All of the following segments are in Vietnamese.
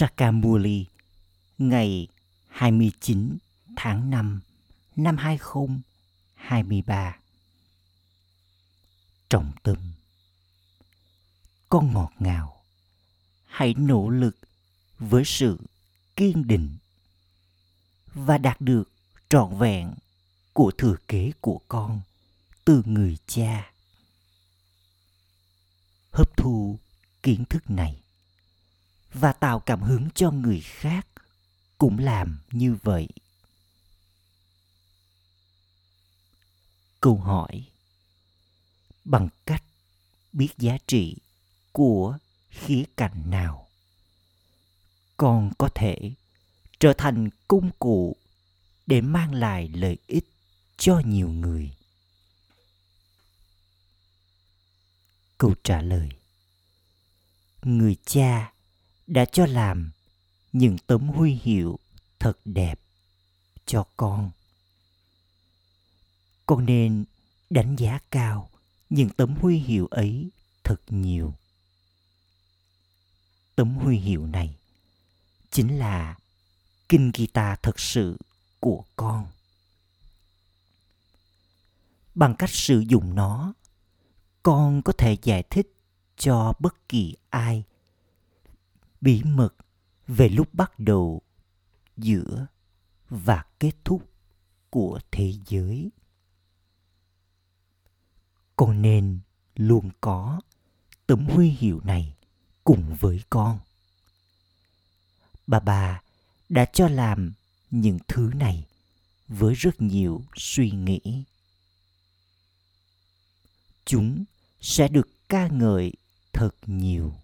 Sakamuli ngày 29 tháng 5 năm 2023. Trọng tâm Con ngọt ngào, hãy nỗ lực với sự kiên định và đạt được trọn vẹn của thừa kế của con từ người cha. Hấp thu kiến thức này và tạo cảm hứng cho người khác cũng làm như vậy. Câu hỏi bằng cách biết giá trị của khía cạnh nào, con có thể trở thành công cụ để mang lại lợi ích cho nhiều người? Câu trả lời người cha đã cho làm những tấm huy hiệu thật đẹp cho con. Con nên đánh giá cao những tấm huy hiệu ấy thật nhiều. Tấm huy hiệu này chính là kinh guitar thật sự của con. Bằng cách sử dụng nó, con có thể giải thích cho bất kỳ ai bí mật về lúc bắt đầu giữa và kết thúc của thế giới. Con nên luôn có tấm huy hiệu này cùng với con. Bà bà đã cho làm những thứ này với rất nhiều suy nghĩ. Chúng sẽ được ca ngợi thật nhiều.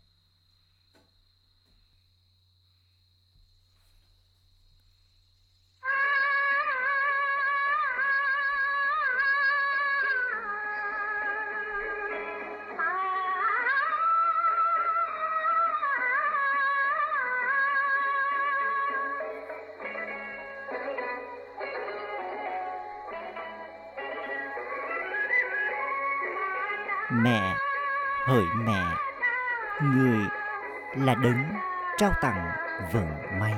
Mẹ hỡi mẹ người là đấng trao tặng vận may.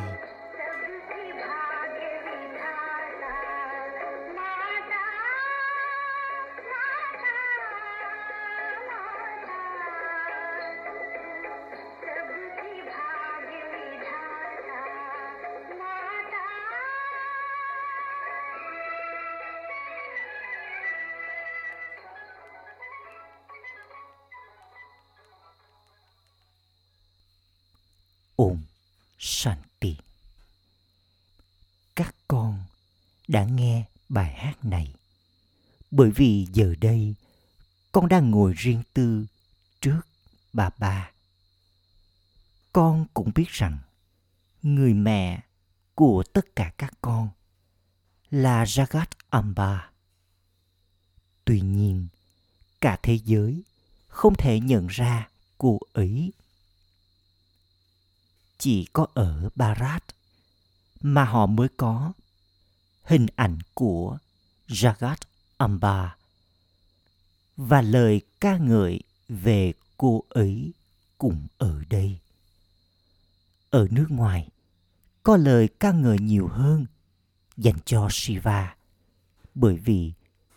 Riêng tư trước bà ba. Con cũng biết rằng người mẹ của tất cả các con là Jagat Amba. Tuy nhiên, cả thế giới không thể nhận ra cô ấy chỉ có ở Barat mà họ mới có hình ảnh của Jagat Amba và lời ca ngợi về cô ấy cũng ở đây. Ở nước ngoài, có lời ca ngợi nhiều hơn dành cho Shiva bởi vì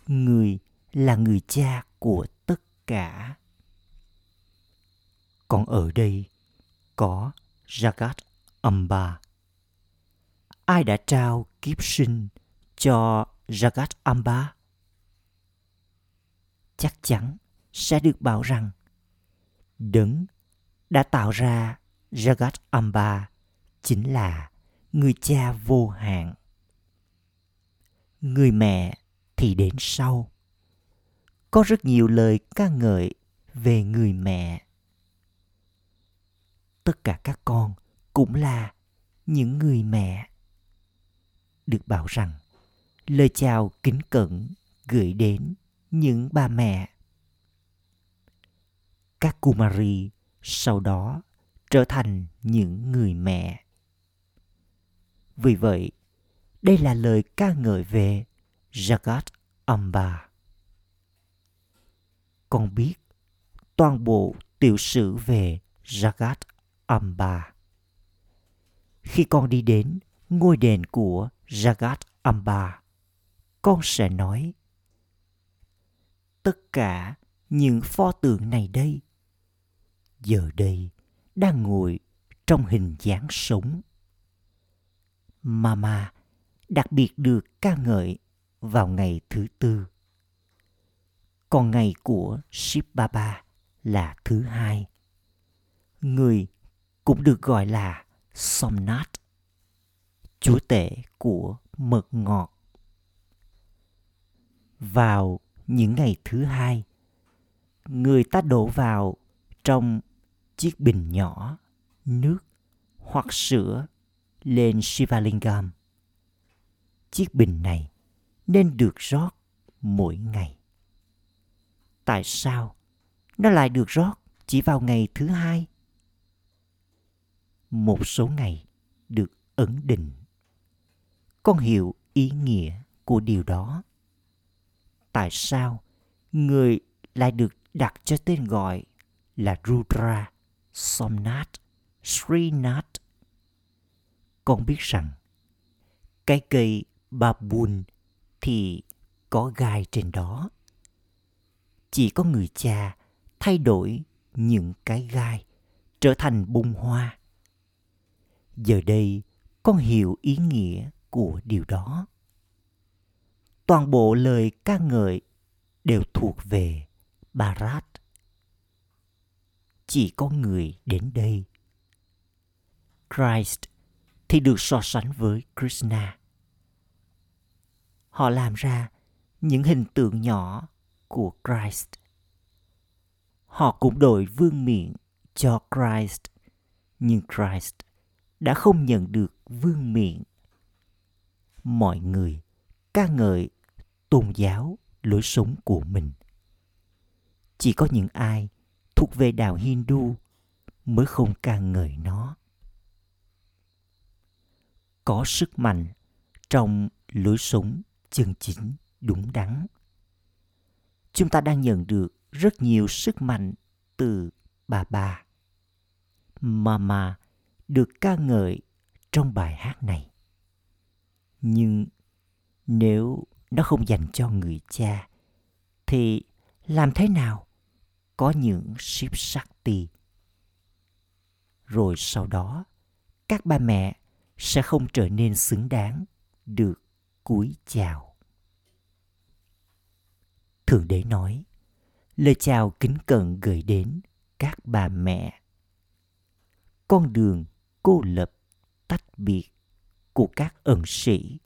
người là người cha của tất cả. Còn ở đây có Jagat Amba. Ai đã trao kiếp sinh cho Jagat Amba? Chắc chắn sẽ được bảo rằng đấng đã tạo ra Jagat Amba chính là người cha vô hạn. Người mẹ thì đến sau. Có rất nhiều lời ca ngợi về người mẹ tất cả các con cũng là những người mẹ được bảo rằng, lời chào kính cẩn gửi đến những bà mẹ. Các kumari sau đó trở thành những người mẹ. Vì vậy đây là lời ca ngợi về jagat amba. Con biết toàn bộ tiểu sử về jagat Amba. khi con đi đến ngôi đền của Jagat Amba, con sẽ nói tất cả những pho tượng này đây giờ đây đang ngồi trong hình dáng sống. Mama đặc biệt được ca ngợi vào ngày thứ tư. Còn ngày của Shiv Baba là thứ hai. Người cũng được gọi là Somnath, chúa tể của mật ngọt. Vào những ngày thứ hai, người ta đổ vào trong chiếc bình nhỏ nước hoặc sữa lên Shivalingam. Chiếc bình này nên được rót mỗi ngày. Tại sao nó lại được rót chỉ vào ngày thứ hai? Một số ngày được ấn định. Con hiểu ý nghĩa của điều đó. Tại sao người lại được đặt cho tên gọi là Rudra Somnath, Srinath. Con biết rằng cái cây babun thì có gai trên đó. Chỉ có người cha thay đổi những cái gai trở thành bông hoa. Giờ đây con hiểu ý nghĩa của điều đó. Toàn bộ lời ca ngợi đều thuộc về Bharat. Chỉ có người đến đây Christ thì được so sánh với Krishna. Họ làm ra những hình tượng nhỏ của Christ. Họ cũng đổi vương miện cho Christ, nhưng Christ đã không nhận được vương miện. Mọi người ca ngợi tôn giáo, lối sống của mình. Chỉ có những ai thuộc về đạo Hindu mới không ca ngợi nó. Có sức mạnh trong lối sống chân chính đúng đắn. Chúng ta đang nhận được rất nhiều sức mạnh từ bà bà mama được ca ngợi trong bài hát này. Nhưng nếu nó không dành cho người cha thì làm thế nào có những ship ti? rồi sau đó các ba mẹ sẽ không trở nên xứng đáng được cúi chào. Thượng đế nói, lời chào kính cẩn gửi đến các bà mẹ. Con đường cô lập tách biệt của các ẩn sĩ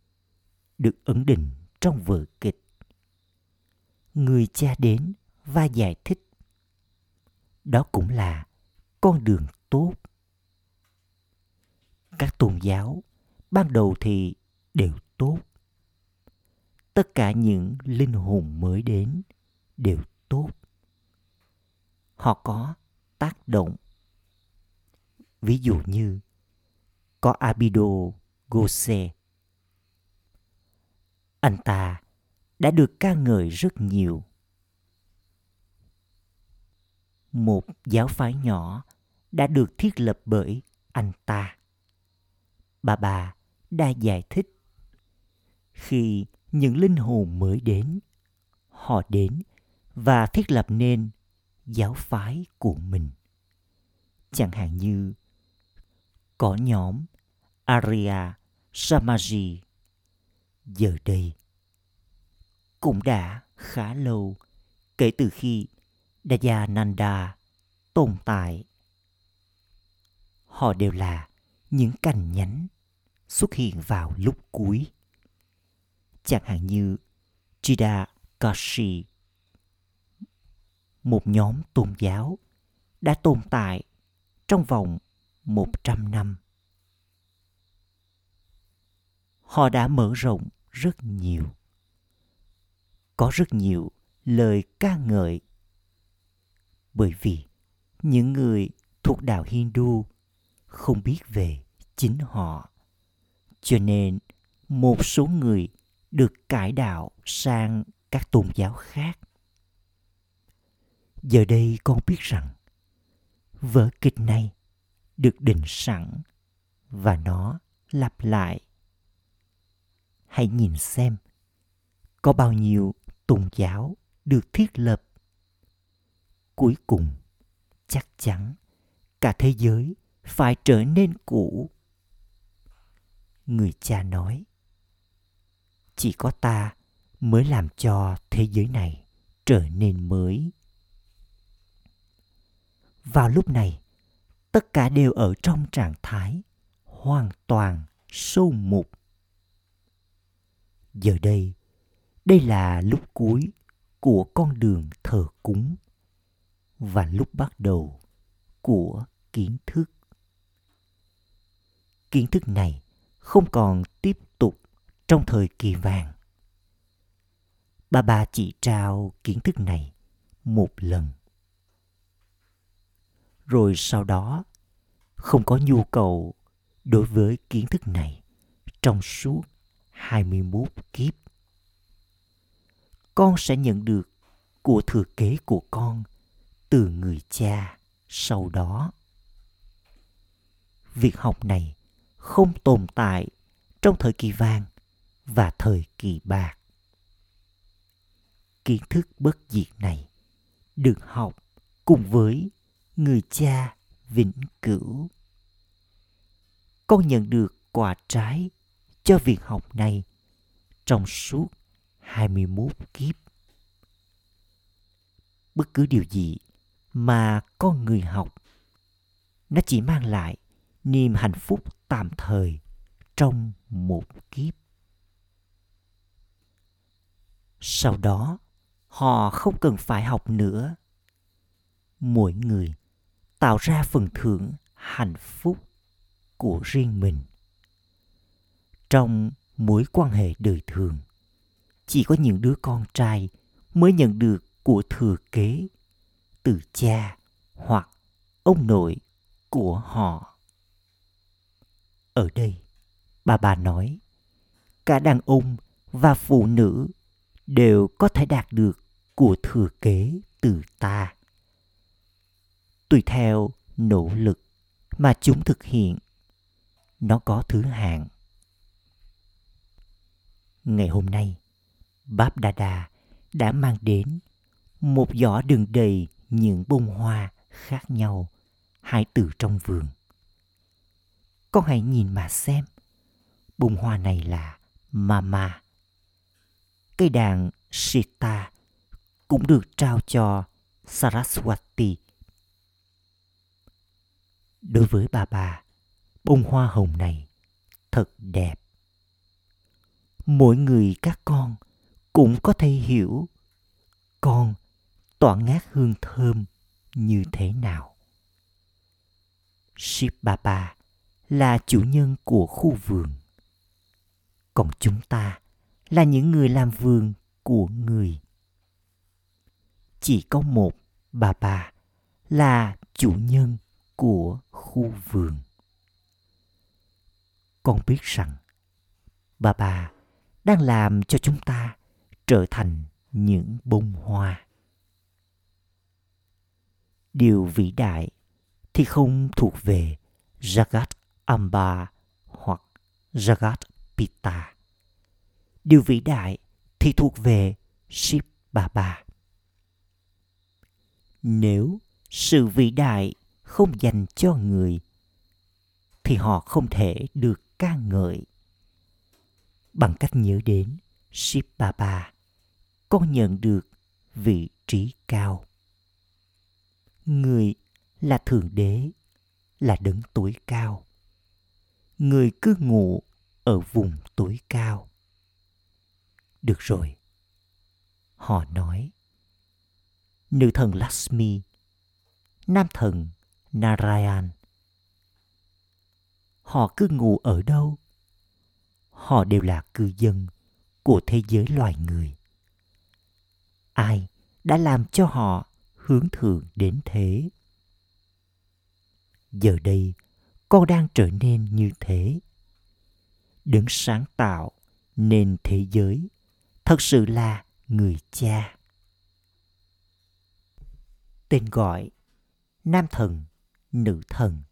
được ấn định trong vở kịch. Người cha đến và giải thích. Đó cũng là con đường tốt các tôn giáo ban đầu thì đều tốt tất cả những linh hồn mới đến đều tốt họ có tác động ví dụ như có abido gose anh ta đã được ca ngợi rất nhiều. Một giáo phái nhỏ đã được thiết lập bởi anh ta. Bà bà đã giải thích. Khi những linh hồn mới đến, họ đến và thiết lập nên giáo phái của mình. Chẳng hạn như, có nhóm Arya Samaji giờ đây cũng đã khá lâu kể từ khi Dayananda tồn tại họ đều là những cành nhánh xuất hiện vào lúc cuối. Chẳng hạn như Chida Kashi, một nhóm tôn giáo đã tồn tại trong vòng 100 năm. Họ đã mở rộng rất nhiều. Có rất nhiều lời ca ngợi. Bởi vì những người thuộc đạo Hindu không biết về chính họ cho nên một số người được cải đạo sang các tôn giáo khác giờ đây con biết rằng vở kịch này được định sẵn và nó lặp lại hãy nhìn xem, có bao nhiêu tôn giáo được thiết lập. Cuối cùng, chắc chắn cả thế giới phải trở nên cũ. Người cha nói, chỉ có ta mới làm cho thế giới này trở nên mới. Vào lúc này, tất cả đều ở trong trạng thái hoàn toàn sâu mục giờ đây đây là lúc cuối của con đường thờ cúng và lúc bắt đầu của kiến thức. Kiến thức này không còn tiếp tục trong thời kỳ vàng. Bà bà chỉ trao kiến thức này một lần. Rồi sau đó, không có nhu cầu đối với kiến thức này trong suốt. 21 kiếp. Con sẽ nhận được của thừa kế của con từ người cha sau đó. Việc học này không tồn tại trong thời kỳ vàng và thời kỳ bạc. Kiến thức bất diệt này được học cùng với người cha vĩnh cửu. Con nhận được quả trái cho việc học này trong suốt 21 kiếp. Bất cứ điều gì mà con người học nó chỉ mang lại niềm hạnh phúc tạm thời trong một kiếp. Sau đó, họ không cần phải học nữa. Mỗi người tạo ra phần thưởng hạnh phúc của riêng mình trong mối quan hệ đời thường. Chỉ có những đứa con trai mới nhận được của thừa kế từ cha hoặc ông nội của họ. Ở đây, bà bà nói, cả đàn ông và phụ nữ đều có thể đạt được của thừa kế từ ta. Tùy theo nỗ lực mà chúng thực hiện, nó có thứ hạng ngày hôm nay, báp đa đa đã mang đến một giỏ đường đầy những bông hoa khác nhau hái từ trong vườn. Con hãy nhìn mà xem, bông hoa này là mama cây đàn sita cũng được trao cho saraswati. Đối với bà bà, bông hoa hồng này thật đẹp mỗi người các con cũng có thể hiểu con tỏa ngát hương thơm như thế nào Ship Baba là chủ nhân của khu vườn. Còn chúng ta là những người làm vườn của người. Chỉ có một bà bà là chủ nhân của khu vườn. Con biết rằng bà bà đang làm cho chúng ta trở thành những bông hoa. Điều vĩ đại thì không thuộc về Jagat Amba hoặc Jagat Pita. Điều vĩ đại thì thuộc về Shiv Baba. Nếu sự vĩ đại không dành cho người, thì họ không thể được ca ngợi. Bằng cách nhớ đến Shiv Baba, con nhận được vị trí cao. Người là thượng đế, là đấng tối cao. Người cứ ngủ ở vùng tối cao. Được rồi. Họ nói. Nữ thần Lakshmi, nam thần Narayan. Họ cứ ngủ ở đâu? Họ đều là cư dân của thế giới loài người. Ai đã làm cho họ hướng thượng đến thế? Giờ đây, con đang trở nên như thế. đứng sáng tạo nên thế giới thật sự là người cha. Tên gọi nam thần, nữ thần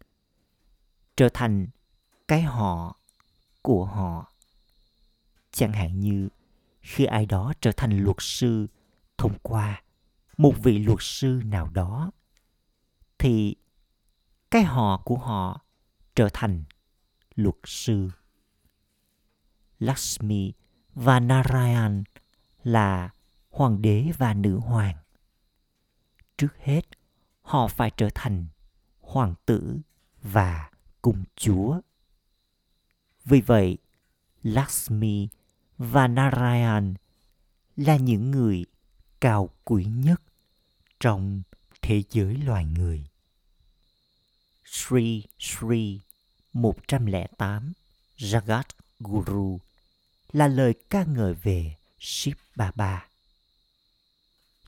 trở thành cái họ của họ chẳng hạn như khi ai đó trở thành luật sư thông qua một vị luật sư nào đó thì cái họ của họ trở thành luật sư Lakshmi và Narayan là hoàng đế và nữ hoàng. Trước hết, họ phải trở thành hoàng tử và cung chúa. Vì vậy, Lakshmi và Narayan là những người cao quý nhất trong thế giới loài người. Sri Sri 108 Jagat Guru là lời ca ngợi về Shiv Baba.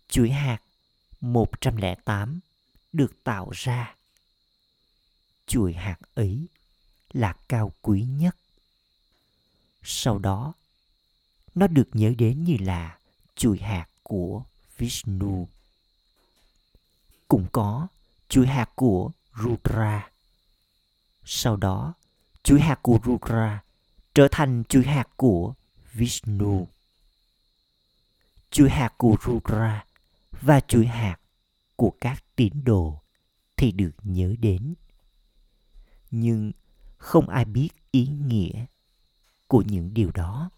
Chuỗi hạt 108 được tạo ra. Chuỗi hạt ấy là cao quý nhất. Sau đó, nó được nhớ đến như là chuỗi hạt của Vishnu. Cũng có chuỗi hạt của Rudra. Sau đó, chuỗi hạt của Rudra trở thành chuỗi hạt của Vishnu. Chuỗi hạt của Rudra và chuỗi hạt của các tín đồ thì được nhớ đến. Nhưng không ai biết ý nghĩa của những điều đó.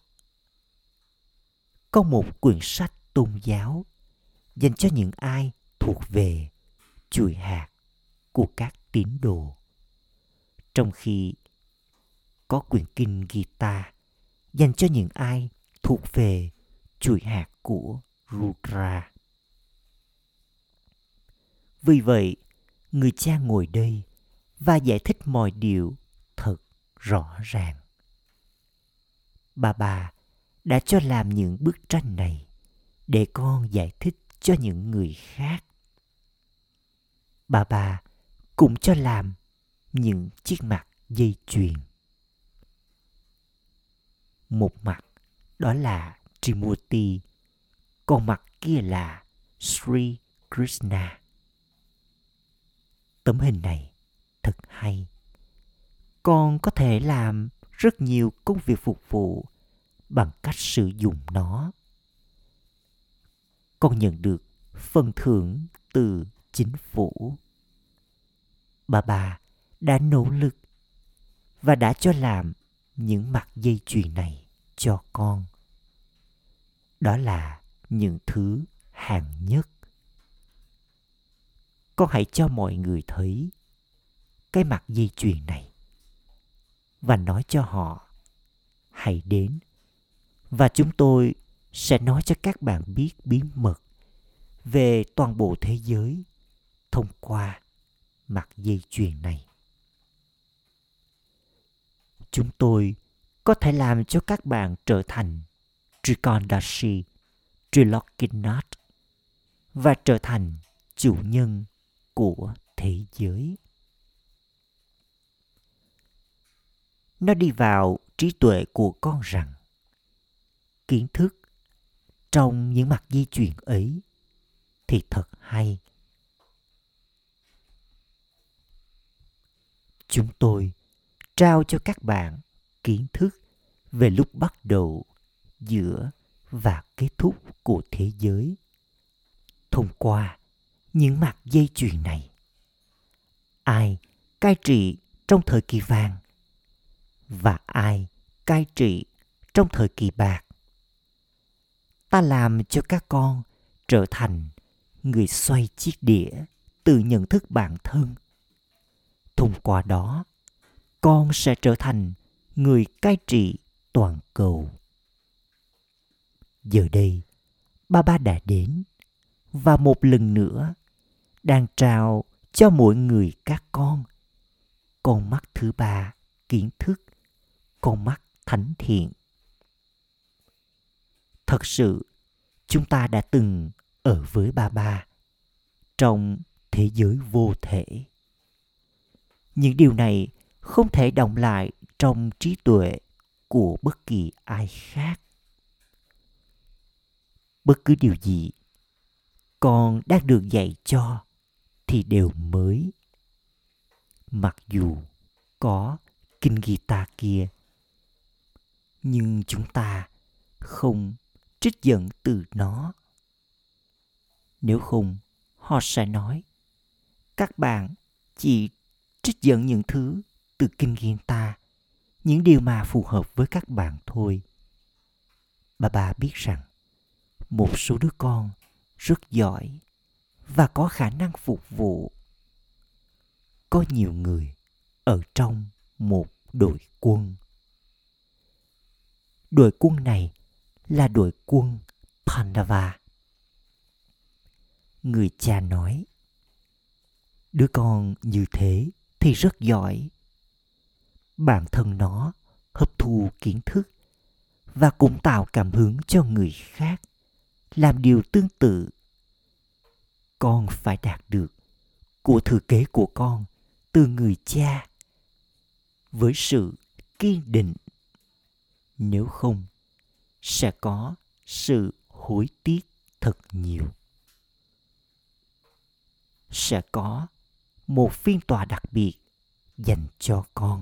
Có một quyển sách tôn giáo dành cho những ai thuộc về chuỗi hạt của các tín đồ. Trong khi có quyển kinh Gita dành cho những ai thuộc về chuỗi hạt của Rudra. Vì vậy, người cha ngồi đây và giải thích mọi điều thật rõ ràng. Bà bà đã cho làm những bức tranh này để con giải thích cho những người khác. Bà bà cũng cho làm những chiếc mặt dây chuyền. Một mặt đó là Trimurti, còn mặt kia là Sri Krishna. Tấm hình này thật hay. Con có thể làm rất nhiều công việc phục vụ bằng cách sử dụng nó. Con nhận được phần thưởng từ chính phủ. Bà bà đã nỗ lực và đã cho làm những mặt dây chuyền này cho con. Đó là những thứ hàng nhất. Con hãy cho mọi người thấy cái mặt dây chuyền này và nói cho họ, hãy đến và chúng tôi sẽ nói cho các bạn biết bí mật về toàn bộ thế giới thông qua mặt dây chuyền này chúng tôi có thể làm cho các bạn trở thành Trikondashi, Trilokinath và trở thành chủ nhân của thế giới. Nó đi vào trí tuệ của con rằng kiến thức trong những mặt di chuyển ấy thì thật hay. Chúng tôi trao cho các bạn kiến thức về lúc bắt đầu, giữa và kết thúc của thế giới thông qua những mặt dây chuyền này. Ai cai trị trong thời kỳ vàng và ai cai trị trong thời kỳ bạc. Ta làm cho các con trở thành người xoay chiếc đĩa từ nhận thức bản thân. Thông qua đó, con sẽ trở thành người cai trị toàn cầu. Giờ đây, ba ba đã đến và một lần nữa đang trao cho mỗi người các con con mắt thứ ba kiến thức con mắt thánh thiện thật sự, chúng ta đã từng ở với ba ba trong thế giới vô thể những điều này không thể động lại trong trí tuệ của bất kỳ ai khác bất cứ điều gì con đã được dạy cho thì đều mới mặc dù có kinh guitar kia. Nhưng chúng ta không trích dẫn từ nó. Nếu không, họ sẽ nói các bạn chỉ trích dẫn những thứ từ kinh nghiệm ta, những điều mà phù hợp với các bạn thôi. Bà bà biết rằng một số đứa con rất giỏi và có khả năng phục vụ có nhiều người ở trong một đội quân đội quân này là đội quân pandava. Người cha nói, đứa con như thế thì rất giỏi. Bản thân nó hấp thu kiến thức và cũng tạo cảm hứng cho người khác làm điều tương tự. Con phải đạt được của thừa kế của con từ người cha với sự kiên định. Nếu không sẽ có sự hối tiếc thật nhiều. Sẽ có một phiên tòa đặc biệt dành cho con.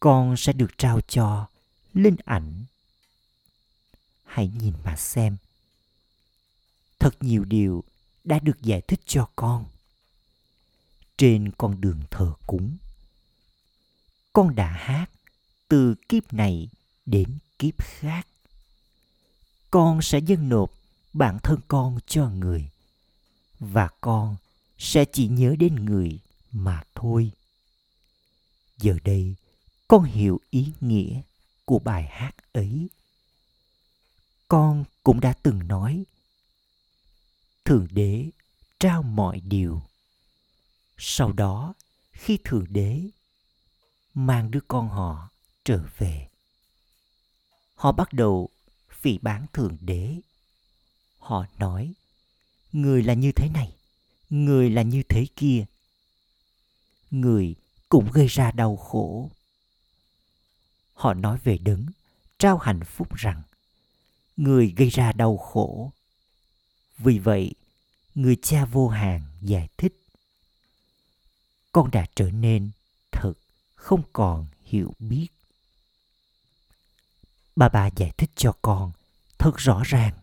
Con sẽ được trao cho linh ảnh. Hãy nhìn mà xem. Thật nhiều điều đã được giải thích cho con. Trên con đường thờ cúng, con đã hát từ kiếp này đến kiếp khác. Con sẽ dâng nộp bản thân con cho người, và con sẽ chỉ nhớ đến người mà thôi. Giờ đây, con hiểu ý nghĩa của bài hát ấy. Con cũng đã từng nói, thượng đế trao mọi điều. Sau đó, khi thượng đế mang đứa con họ trở về họ bắt đầu phỉ bán thượng đế. Họ nói, người là như thế này, người là như thế kia. Người cũng gây ra đau khổ. Họ nói về đấng, trao hạnh phúc rằng, người gây ra đau khổ. Vì vậy, người cha vô hạn giải thích, con đã trở nên thật, không còn hiểu biết bà bà giải thích cho con, thật rõ ràng.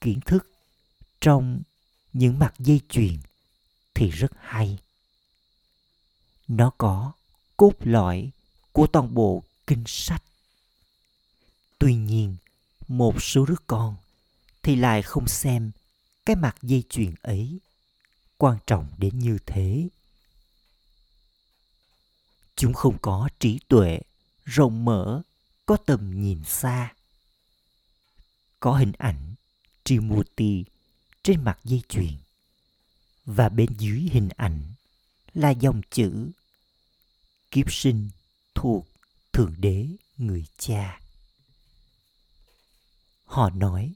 Kiến thức trong những mặt dây chuyền thì rất hay. Nó có cốt lõi của toàn bộ kinh sách. Tuy nhiên, một số đứa con thì lại không xem cái mặt dây chuyền ấy quan trọng đến như thế. Chúng không có trí tuệ rộng mở có tầm nhìn xa. Có hình ảnh Trimurti trên mặt dây chuyền. Và bên dưới hình ảnh là dòng chữ kiếp sinh thuộc thượng đế người cha. Họ nói,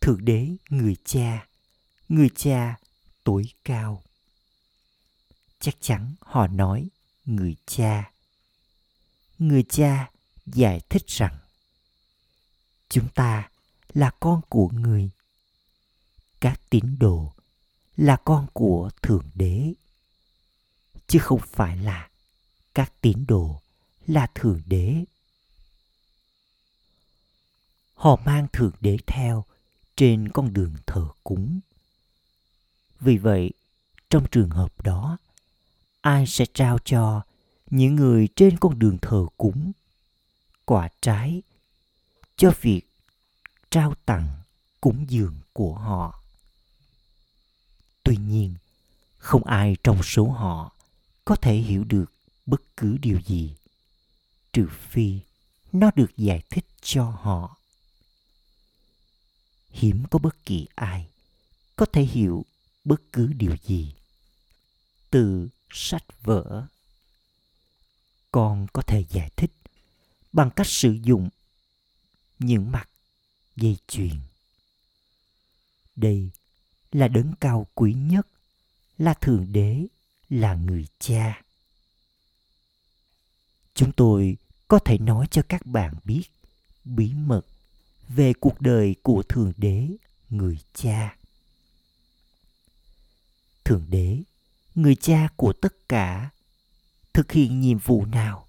thượng đế người cha người cha tối cao. Chắc chắn họ nói, người cha. Người cha giải thích rằng, chúng ta là con của người. Các tín đồ là con của thượng đế. Chứ không phải là các tín đồ là thượng đế. Họ mang thượng đế theo trên con đường thờ cúng. Vì vậy, trong trường hợp đó, ai sẽ trao cho những người trên con đường thờ cúng? Quả trái cho việc trao tặng cúng dường của họ. Tuy nhiên, không ai trong số họ có thể hiểu được bất cứ điều gì, trừ phi nó được giải thích cho họ. Hiếm có bất kỳ ai có thể hiểu bất cứ điều gì từ sách vở. Con có thể giải thích bằng cách sử dụng những mặt dây chuyền. Đây là đấng cao quý nhất, là thượng đế, là người cha. Chúng tôi có thể nói cho các bạn biết bí mật về cuộc đời của thượng đế, người cha. Thượng đế, người cha của tất cả, thực hiện nhiệm vụ nào?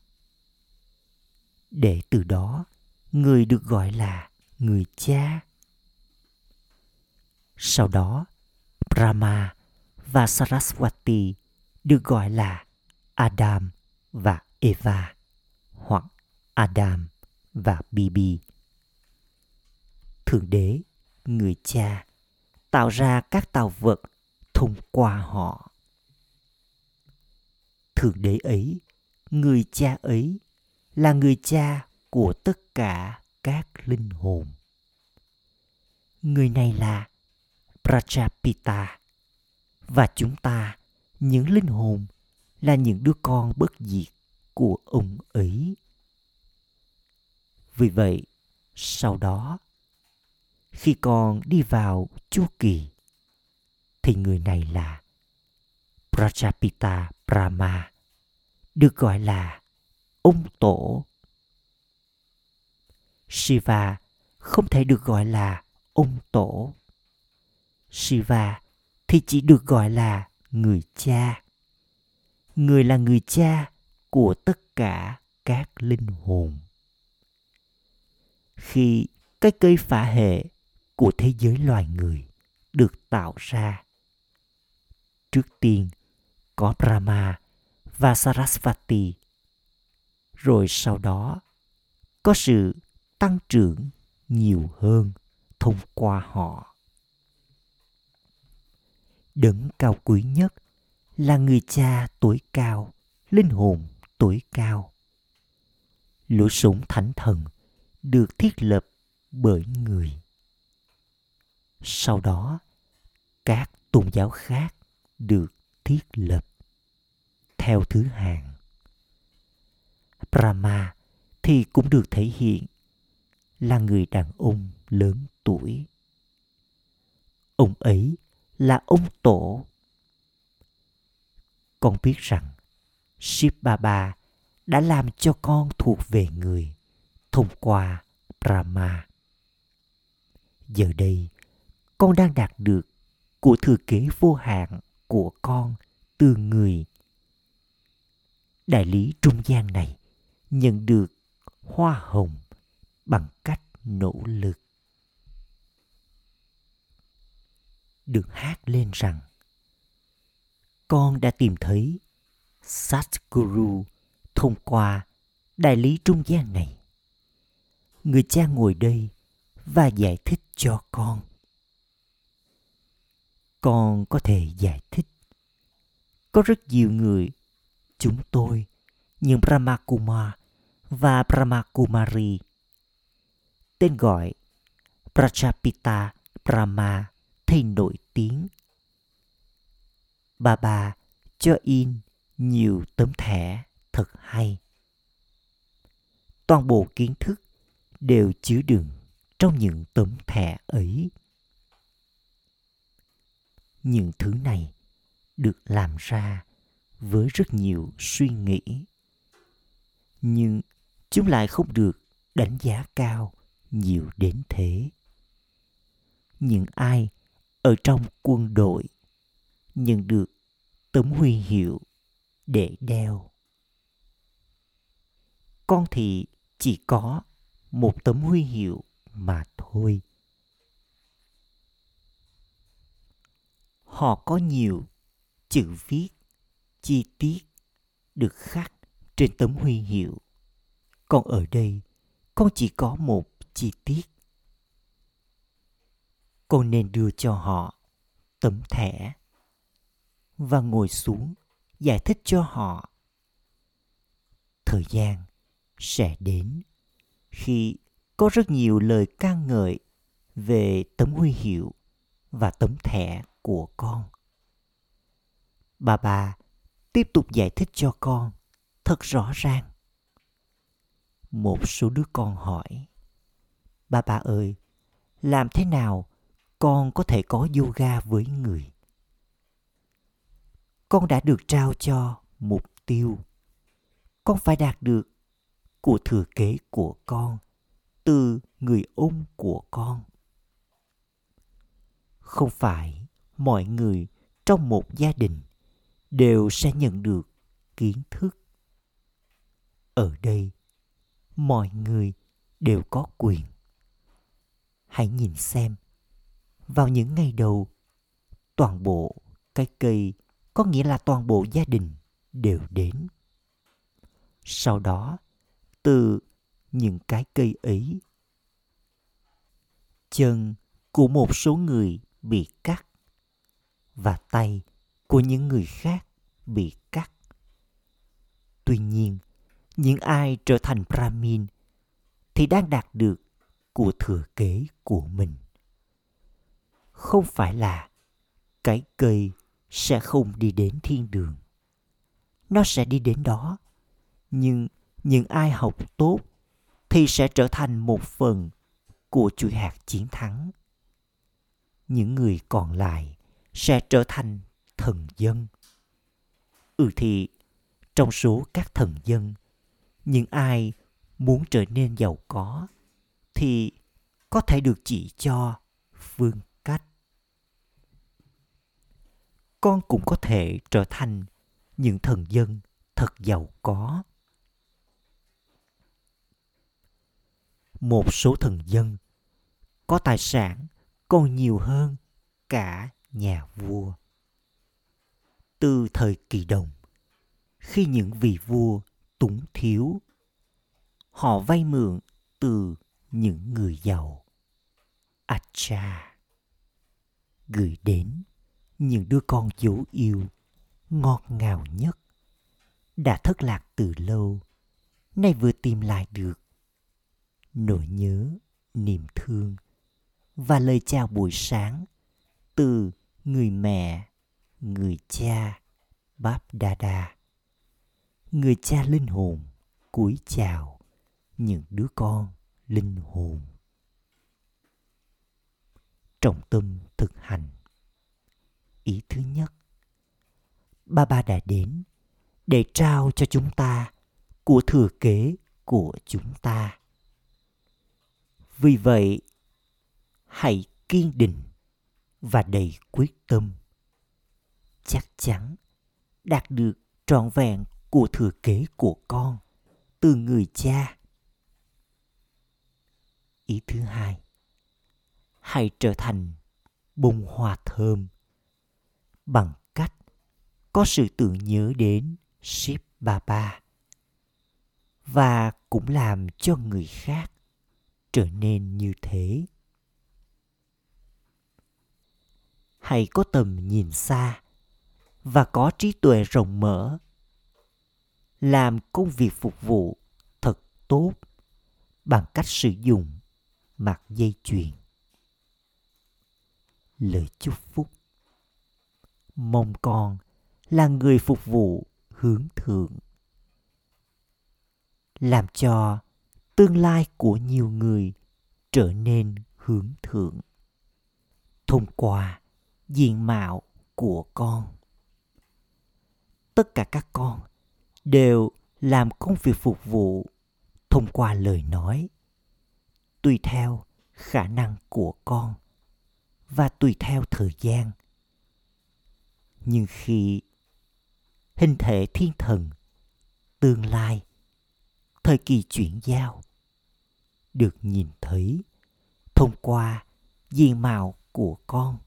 Để từ đó, người được gọi là người cha. Sau đó, brahma và saraswati được gọi là adam và eva, hoặc adam và bibi. Thượng đế, người cha, tạo ra các tạo vật thông qua họ. Thượng đế ấy, người cha ấy là người cha của tất cả các linh hồn. Người này là prajapita. Và chúng ta, những linh hồn, là những đứa con bất diệt của ông ấy. Vì vậy, sau đó, khi con đi vào chu kỳ, thì người này là Prajapita Brahma, được gọi là ông tổ. Shiva không thể được gọi là ông tổ. Shiva thì chỉ được gọi là người cha. Người là người cha của tất cả các linh hồn. Khi cái cây phả hệ của thế giới loài người được tạo ra, trước tiên có Brahma và Sarasvati. Rồi sau đó có sự tăng trưởng nhiều hơn thông qua họ. Đấng cao quý nhất là người cha tuổi cao, linh hồn tuổi cao. Lũ sủng thánh thần được thiết lập bởi người. Sau đó, các tôn giáo khác được thiết lập theo thứ hạng. Brahma thì cũng được thể hiện là người đàn ông lớn tuổi. Ông ấy là ông tổ. Con biết rằng Shiv Baba đã làm cho con thuộc về người thông qua Brahma. Giờ đây, con đang đạt được của thừa kế vô hạn của con từ người đại lý trung gian này nhận được hoa hồng bằng cách nỗ lực được hát lên rằng con đã tìm thấy Satguru thông qua đại lý trung gian này. Người cha ngồi đây và giải thích cho con. Con có thể giải thích. Có rất nhiều người chúng tôi, những Brahmakumar và Brahmakumari. Tên gọi Prajapita Brahma thay nổi tiếng. Bà bà cho in nhiều tấm thẻ thật hay. Toàn bộ kiến thức đều chứa đựng trong những tấm thẻ ấy. Những thứ này được làm ra với rất nhiều suy nghĩ nhưng chúng lại không được đánh giá cao nhiều đến thế. Những ai ở trong quân đội nhận được tấm huy hiệu để đeo. Con thì chỉ có một tấm huy hiệu mà thôi. Họ có nhiều chữ viết, chi tiết được khắc trên tấm huy hiệu. Còn ở đây, con chỉ có một chi tiết. Con nên đưa cho họ tấm thẻ và ngồi xuống giải thích cho họ. Thời gian sẽ đến khi có rất nhiều lời ca ngợi về tấm huy hiệu và tấm thẻ của con. Bà bà tiếp tục giải thích cho con thật rõ ràng. Một số đứa con hỏi, ba ba ơi, làm thế nào con có thể có yoga với người? Con đã được trao cho mục tiêu. Con phải đạt được của thừa kế của con, từ người ông của con. Không phải mọi người trong một gia đình đều sẽ nhận được kiến thức ở đây, mọi người đều có quyền. Hãy nhìn xem, vào những ngày đầu, toàn bộ cái cây, có nghĩa là toàn bộ gia đình đều đến. Sau đó, từ những cái cây ấy, chân của một số người bị cắt và tay của những người khác bị cắt. Tuy nhiên những ai trở thành brahmin thì đang đạt được của thừa kế của mình. Không phải là cái cây sẽ không đi đến thiên đường. Nó sẽ đi đến đó. Nhưng những ai học tốt thì sẽ trở thành một phần của chuỗi hạt chiến thắng. Những người còn lại sẽ trở thành thần dân. Ừ thì, trong số các thần dân những ai muốn trở nên giàu có thì có thể được chỉ cho phương cách. Con cũng có thể trở thành những thần dân thật giàu có. Một số thần dân có tài sản còn nhiều hơn cả nhà vua. Từ thời kỳ đồng, khi những vị vua túng thiếu. Họ vay mượn từ những người giàu. Acha gửi đến những đứa con dấu yêu ngọt ngào nhất đã thất lạc từ lâu, nay vừa tìm lại được. Nỗi nhớ, niềm thương và lời chào buổi sáng từ người mẹ, người cha, báp đa đa người cha linh hồn, cúi chào những đứa con linh hồn. Trọng tâm thực hành. Ý thứ nhất, ba ba đã đến để trao cho chúng ta của thừa kế của chúng ta. Vì vậy, hãy kiên định và đầy quyết tâm. Chắc chắn đạt được trọn vẹn của thừa kế của con, từ người cha ý thứ hai, hãy trở thành bông hoa thơm bằng cách có sự tưởng nhớ đến ship bà ba và cũng làm cho người khác trở nên như thế. Hãy có tầm nhìn xa và có trí tuệ rộng mở. Làm công việc phục vụ thật tốt bằng cách sử dụng mặt dây chuyền. Lời chúc phúc Mong con là người phục vụ hướng thượng. Làm cho tương lai của nhiều người trở nên hướng thượng thông qua diện mạo của con tất cả các con đều làm công việc phục vụ thông qua lời nói, tùy theo khả năng của con và tùy theo thời gian. Nhưng khi hình thể thiên thần tương lai, thời kỳ chuyển giao được nhìn thấy thông qua diện mạo của con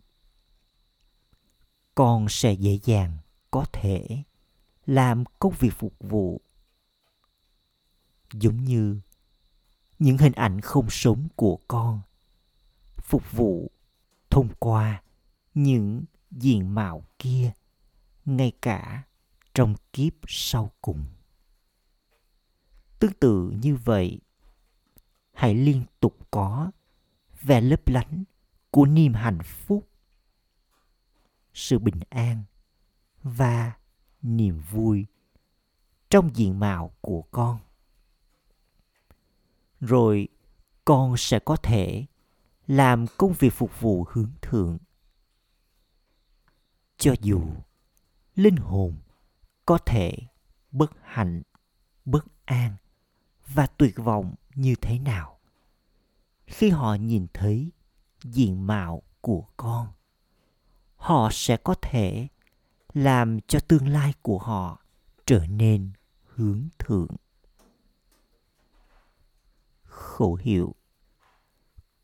con sẽ dễ dàng có thể làm công việc phục vụ. Giống như những hình ảnh không sống của con phục vụ thông qua những diện mạo kia, ngay cả trong kiếp sau cùng. Tương tự như vậy, hãy liên tục có vẻ lấp lánh của niềm hạnh phúc, sự bình an và niềm vui trong diện mạo của con. Rồi con sẽ có thể làm công việc phục vụ hướng thượng. Cho dù linh hồn có thể bất hạnh, bất an và tuyệt vọng như thế nào, khi họ nhìn thấy diện mạo của con, họ sẽ có thể làm cho tương lai của họ trở nên hướng thượng. Khẩu hiệu,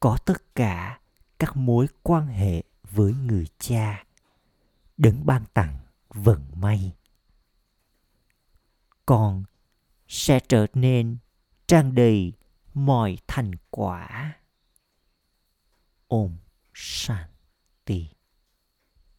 có tất cả các mối quan hệ với người cha, đấng ban tặng vận may. Con sẽ trở nên tràn đầy mọi thành quả. Ôm shanti.